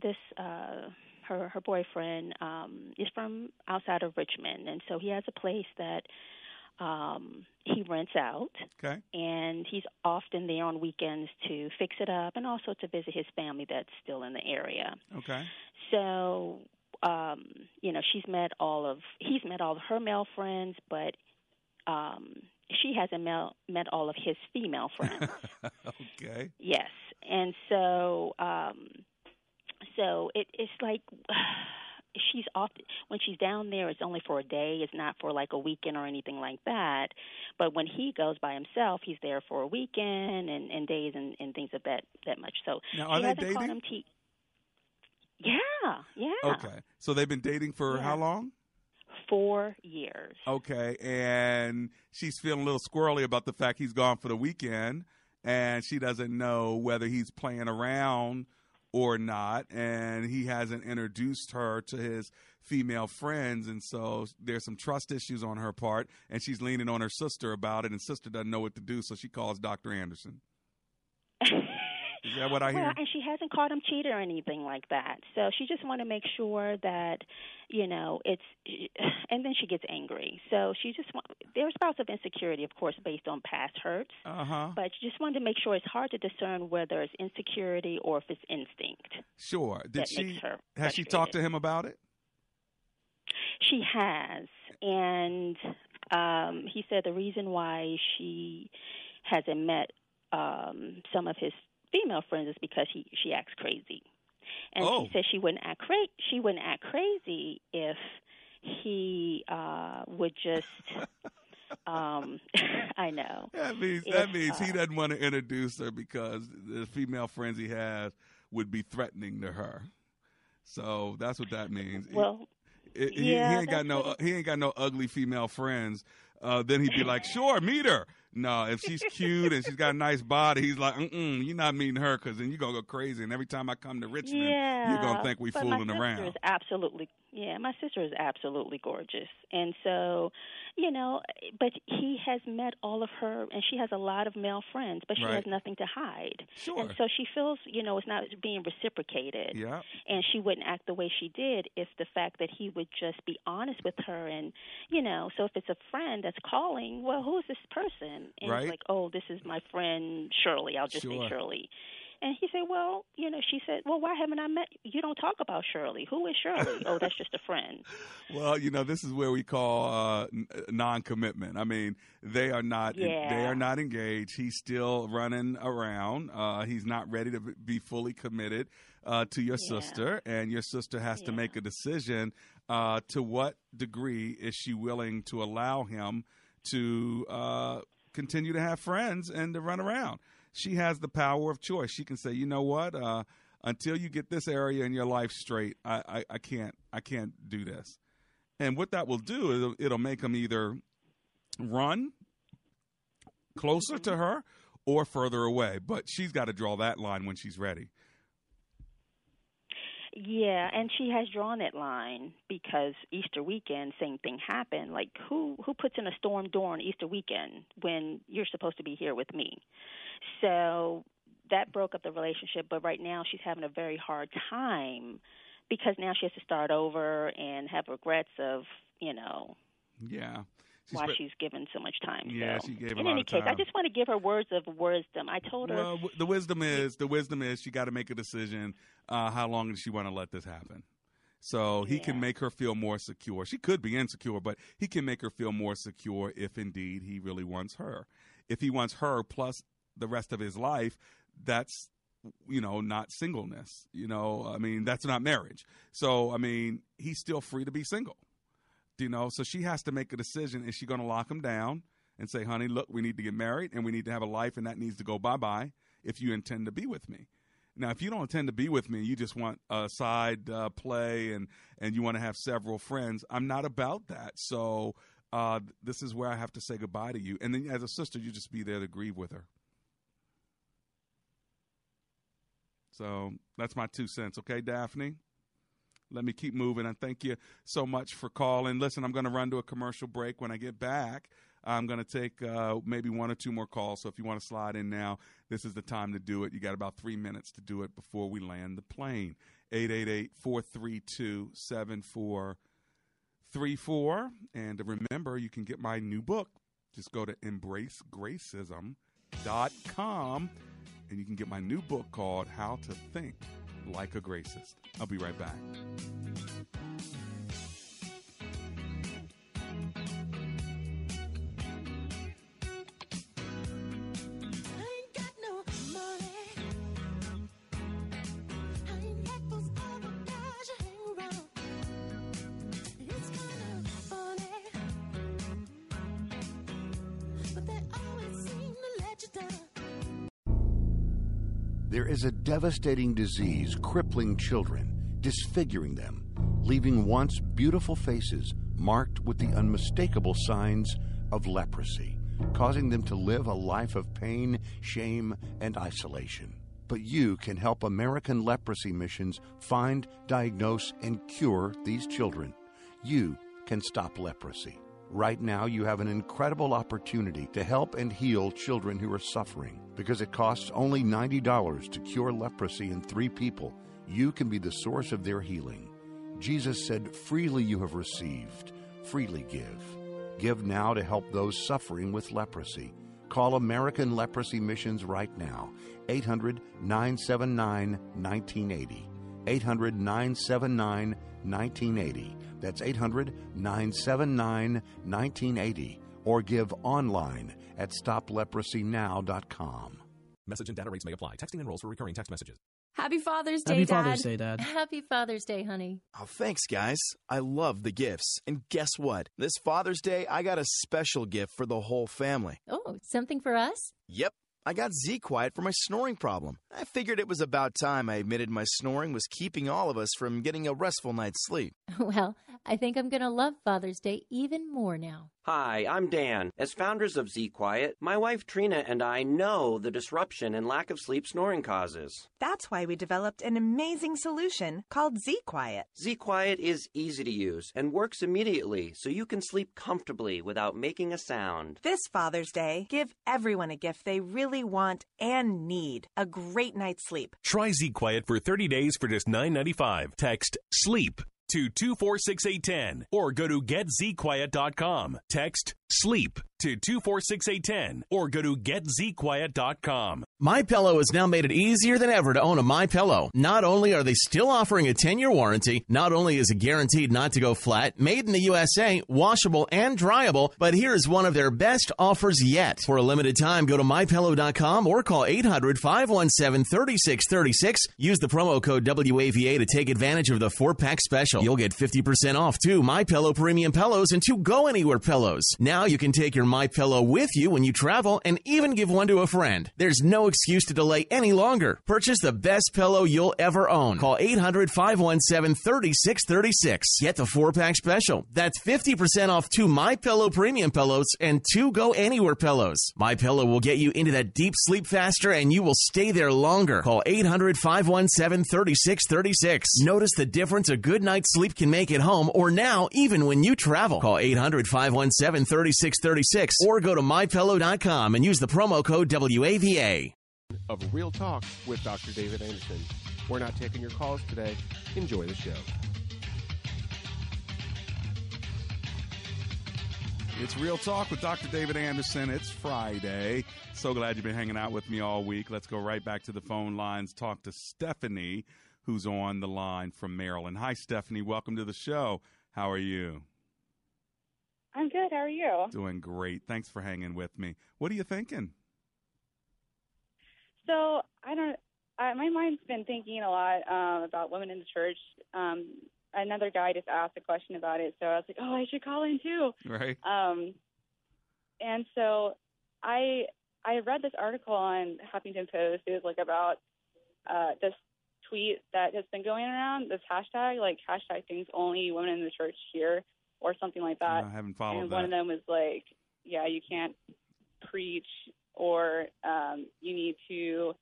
Speaker 18: this uh, her her boyfriend um, is from outside of Richmond, and so he has a place that um, he rents out.
Speaker 3: Okay.
Speaker 18: And he's often there on weekends to fix it up and also to visit his family that's still in the area.
Speaker 3: Okay.
Speaker 18: So, um, you know, she's met all of he's met all of her male friends, but um, she hasn't met, met all of his female friends.
Speaker 3: okay.
Speaker 18: Yes. And so um so it, it's like she's off when she's down there it's only for a day it's not for like a weekend or anything like that but when he goes by himself he's there for a weekend and, and days and, and things of that that much so
Speaker 3: now, are they dating?
Speaker 18: called him to yeah yeah
Speaker 3: Okay. So they've been dating for
Speaker 18: Yeah.
Speaker 3: how long?
Speaker 18: four years
Speaker 3: Okay. And she's feeling a little squirrely about the fact he's gone for the weekend and she doesn't know whether he's playing around or not and he hasn't introduced her to his female friends and so there's some trust issues on her part and she's leaning on her sister about it and sister doesn't know what to do so she calls Dr. Anderson. Is that what I hear?
Speaker 18: Well, and she hasn't caught him cheating or anything like that. So she just want to make sure that, you know, it's. And then she gets angry. So she just want. There's bouts of insecurity, of course, based on past hurts.
Speaker 3: Uh huh.
Speaker 18: But she just wanted to make sure it's hard to discern whether it's insecurity or if it's instinct.
Speaker 3: Sure. Did she has she talked to him about it?
Speaker 18: She has, and um, he said the reason why she hasn't met um, some of his female friends is because he she acts crazy, and
Speaker 3: Oh.
Speaker 18: she said she wouldn't act cra- she wouldn't act crazy if he uh, would just. um, I know.
Speaker 3: That means
Speaker 18: If,
Speaker 3: that means he
Speaker 18: uh,
Speaker 3: doesn't want to introduce her because the female friends he has would be threatening to her. So that's what that means.
Speaker 18: Well,
Speaker 3: He- he, he ain't got no he ain't got no ugly female friends. Uh, then he'd be like, "Sure, meet her." No, if she's cute and she's got a nice body, he's like, mm you're not meeting her because then you're going to go crazy. And every time I come to Richmond,
Speaker 18: yeah,
Speaker 3: you're going to think
Speaker 18: we're
Speaker 3: fooling around.
Speaker 18: my sister
Speaker 3: around.
Speaker 18: Is absolutely, yeah. My sister is absolutely gorgeous, and so, you know, but he has met all of her, and she has a lot of male friends, but she
Speaker 3: Right.
Speaker 18: has nothing to hide.
Speaker 3: Sure.
Speaker 18: And so she feels, you know, it's not being reciprocated.
Speaker 3: Yeah.
Speaker 18: And she wouldn't act the way she did if the fact that he would just be honest with her, and you know, so if it's a friend that's calling, well, who is this person? And
Speaker 3: Right.
Speaker 18: it's like, oh, this is my friend Shirley. I'll just
Speaker 3: Sure.
Speaker 18: say Shirley. And he said, "Well, you know," she said, "Well, why haven't I met? You don't talk about Shirley. Who is Shirley? oh, that's just a friend."
Speaker 3: Well, you know, this is where we call uh, non-commitment. I mean, they are not they are not engaged. He's still running around. Uh, he's not ready to be fully committed uh, to your sister, and your sister has to make a decision. Uh, to what degree is she willing to allow him to uh, continue to have friends and to run around? She has the power of choice. She can say, you know what? Uh, until you get this area in your life straight, I, I, I can't I can't do this. And what that will do is it'll, it'll make them either run closer to her or further away. But she's got to draw that line when she's ready.
Speaker 18: Yeah, and she has drawn that line because Easter weekend, same thing happened. Like who who puts in a storm door on Easter weekend when you're supposed to be here with me? So that broke up the relationship. But right now she's having a very hard time because now she has to start over and have regrets of you know
Speaker 3: Yeah.
Speaker 18: why
Speaker 3: spe-
Speaker 18: she's given so much time.
Speaker 3: Yeah,
Speaker 18: so.
Speaker 3: she gave a
Speaker 18: In
Speaker 3: lot
Speaker 18: any
Speaker 3: of
Speaker 18: case, I just want to give her words of wisdom. I told her.
Speaker 3: Well, w- the wisdom is the wisdom is she got to make a decision. Uh, how long does she want to let this happen? So he can make her feel more secure. She could be insecure, but he can make her feel more secure if indeed he really wants her. If he wants her plus the rest of his life, that's you know not singleness. You know, I mean that's not marriage. So I mean he's still free to be single. You know, so she has to make a decision. Is she going to lock him down and say, "Honey, look, we need to get married and we need to have a life, and that needs to go bye bye if you intend to be with me." Now, if you don't intend to be with me, you just want a side uh, play and and you want to have several friends. I'm not about that. So uh, this is where I have to say goodbye to you. And then, as a sister, you just be there to grieve with her. So that's my two cents. Okay, Daphne. Let me keep moving. And thank you so much for calling. Listen, I'm going to run to a commercial break. When I get back, I'm going to take uh, maybe one or two more calls. So if you want to slide in now, this is the time to do it. You got about three minutes to do it before we land the plane. 888 432 7434. And remember, you can get my new book. Just go to embracegracism.com and you can get my new book called How to Think Like a Gracist. I'll be right back.
Speaker 1: There is a devastating disease crippling children, disfiguring them, leaving once beautiful faces marked with the unmistakable signs of leprosy, causing them to live a life of pain, shame, and isolation. But you can help American Leprosy Missions find, diagnose, and cure these children. You can stop leprosy. Right now, you have an incredible opportunity to help and heal children who are suffering. Because it costs only $90 to cure leprosy in three people, you can be the source of their healing. Jesus said, Freely you have received, freely give. Give now to help those suffering with leprosy. Call American Leprosy Missions right now, 800 979 1980. 800 979 1980. That's 800 979 1980. Or give online at stopleprosynow.com.
Speaker 19: Message and data rates may apply. Texting enrolls for recurring text messages.
Speaker 20: Happy Father's Day,
Speaker 21: Happy
Speaker 20: Dad.
Speaker 21: Father's Day, Dad.
Speaker 20: Happy Father's Day, honey.
Speaker 21: Oh, thanks, guys. I love the gifts. And guess what? This Father's Day, I got a special gift for the whole family.
Speaker 20: Oh, something for us?
Speaker 21: Yep. I got Z Quiet for my snoring problem. I figured it was about time I admitted my snoring was keeping all of us from getting a restful night's sleep.
Speaker 20: Well, I think I'm going to love Father's Day even more now.
Speaker 22: Hi, I'm Dan. As founders of Z Quiet, my wife Trina and I know the disruption and lack of sleep snoring causes.
Speaker 23: That's why we developed an amazing solution called Z Quiet.
Speaker 22: Z Quiet is easy to use and works immediately so you can sleep comfortably without making a sound.
Speaker 23: This Father's Day, give everyone a gift they really want and need a great night's sleep.
Speaker 24: Try Z Quiet for 30 days for just $9.95. Text SLEEP to 246810 or go to getzquiet.com. Text SLEEP to 246810 or go to getzquiet.com.
Speaker 21: My Pillow has now made it easier than ever to own a My Pillow. Not only are they still offering a 10-year warranty, not only is it guaranteed not to go flat, made in the USA, washable and dryable, but here's one of their best offers yet. For a limited time, go to mypillow.com or call 800-517-3636. Use the promo code WAVA to take advantage of the 4-pack special. You'll get 50% off two My Pillow premium pillows and two Go Anywhere pillows. Now you can take your My Pillow with you when you travel and even give one to a friend. There's no excuse to delay any longer. Purchase the best pillow you'll ever own. Call 800 517 3636. Get the four pack special. That's 50% off two My Pillow premium pillows and two Go Anywhere pillows. My Pillow will get you into that deep sleep faster and you will stay there longer. Call 800 517 3636. Notice the difference a good night's sleep can make at home or now even when you travel. Call 800 517 3636 or go to mypillow.com and use the promo code WAVA
Speaker 14: of Real Talk with Dr. David Anderson. We're not taking your calls today. Enjoy the show.
Speaker 3: It's Real Talk with Dr. David Anderson. It's Friday. So glad you've been hanging out with me all week. Let's go right back to the phone lines, talk to Stephanie, who's on the line from Maryland. Hi, Stephanie. Welcome to the show. How are you?
Speaker 25: I'm good. How are you?
Speaker 3: Doing great. Thanks for hanging with me. What are you thinking?
Speaker 25: So I don't. I, my mind's been thinking a lot um, about women in the church. Um, another guy just asked a question about it, so I was like, "Oh, I should call in too."
Speaker 3: Right.
Speaker 25: Um, and so I I read this article on Huffington Post. It was like about uh, this tweet that has been going around. This hashtag, like hashtag things only women in the church here, or something like that.
Speaker 3: I haven't followed
Speaker 25: and
Speaker 3: that.
Speaker 25: one of them was like, "Yeah, you can't preach, or um, you need to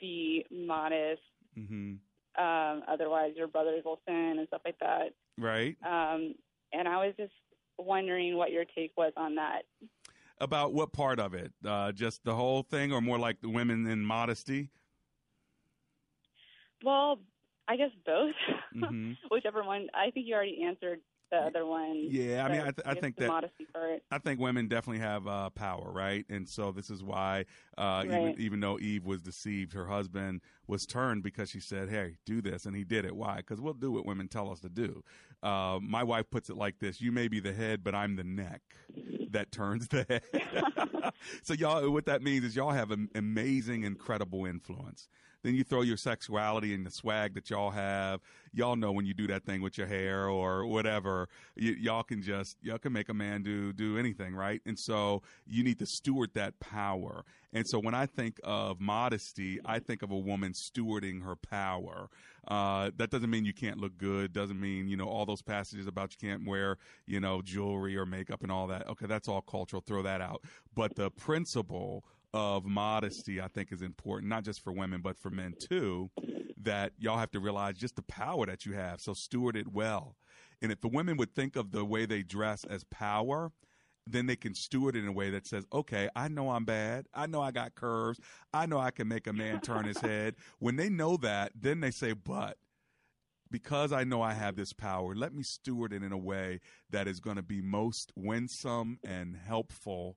Speaker 25: be modest."
Speaker 3: hmm
Speaker 25: um, otherwise your brothers will sin and stuff like that.
Speaker 3: Right.
Speaker 25: Um, and I was just wondering what your take was on that.
Speaker 3: About what part of it? Uh, just the whole thing, or more like the women in modesty?
Speaker 25: Well, I guess both,
Speaker 3: hmm
Speaker 25: whichever one. I think you already answered the other one.
Speaker 3: Yeah, I mean, I, th- I think that. I think women definitely have uh, power, right? And so this is why, uh, even even though Eve was deceived, her husband was turned because she said, "Hey, do this," and he did it. Why? Because we'll do what women tell us to do. Uh, my wife puts it like this: "You may be the head, but I'm the neck that turns the head." so y'all, what that means is y'all have an amazing, incredible influence. Then you throw your sexuality and the swag that y'all have. Y'all know when you do that thing with your hair or whatever, y- y'all can just y'all can make a man do do anything, right? And so you need to steward that power. And so when I think of modesty, I think of a woman stewarding her power. Uh, that doesn't mean you can't look good. Doesn't mean you know all those passages about you can't wear you know jewelry or makeup and all that. Okay, that's all cultural. Throw that out. But the principle of modesty, I think, is important, not just for women, but for men too, that y'all have to realize just the power that you have. So steward it well. And if the women would think of the way they dress as power, then they can steward it in a way that says, okay, I know I'm bad. I know I got curves. I know I can make a man turn his head. When they know that, then they say, but because I know I have this power, let me steward it in a way that is going to be most winsome and helpful,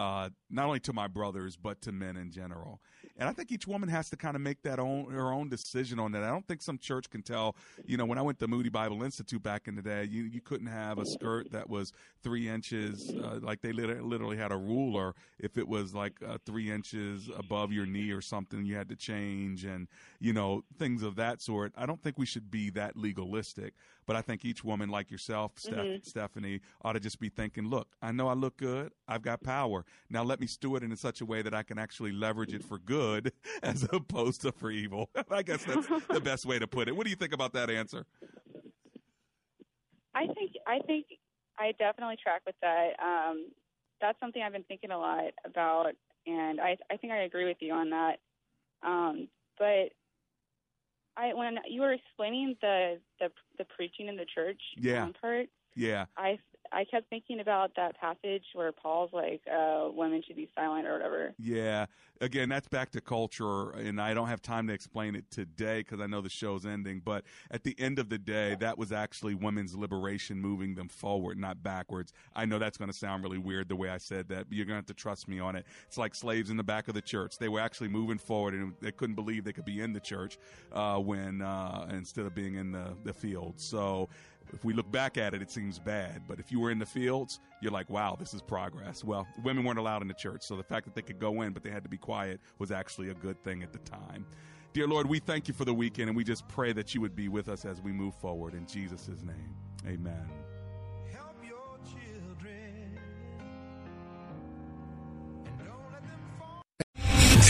Speaker 3: uh, not only to my brothers but to men in general. And I think each woman has to kind of make that own her own decision on that. I don't think some church can tell. You know, when I went to Moody Bible Institute back in the day, you you couldn't have a skirt that was three inches, uh, like they lit- literally had a ruler. If it was like uh, three inches above your knee or something, you had to change, and you know things of that sort. I don't think we should be that legalistic. But I think each woman, like yourself, Steph,
Speaker 25: Mhm.
Speaker 3: Stephanie, ought to just be thinking, look, I know I look good. I've got power. Now let me steward it in such a way that I can actually leverage it for good as opposed to for evil. I guess that's the best way to put it. What do you think about that answer?
Speaker 25: I I think I think I definitely track with that. Um, that's something I've been thinking a lot about, and I I think I agree with you on that. Um, but I when you were explaining the the the preaching in the church
Speaker 3: Yeah.
Speaker 25: part,
Speaker 3: Yeah.
Speaker 25: I I kept thinking about that passage where Paul's like, uh, women should be silent or whatever.
Speaker 3: Yeah. Again, that's back to culture, and I don't have time to explain it today because I know the show's ending. But at the end of the day, that was actually women's liberation moving them forward, not backwards. I know that's going to sound really weird the way I said that, but you're going to have to trust me on it. It's like slaves in the back of the church. They were actually moving forward, and they couldn't believe they could be in the church uh, when uh, instead of being in the, the field. So if we look back at it, it seems bad. But if you were in the fields, you're like, wow, this is progress. Well, women weren't allowed in the church. So the fact that they could go in, but they had to be quiet, was actually a good thing at the time. Dear Lord, we thank you for the weekend, and we just pray that you would be with us as we move forward. In Jesus' name, amen.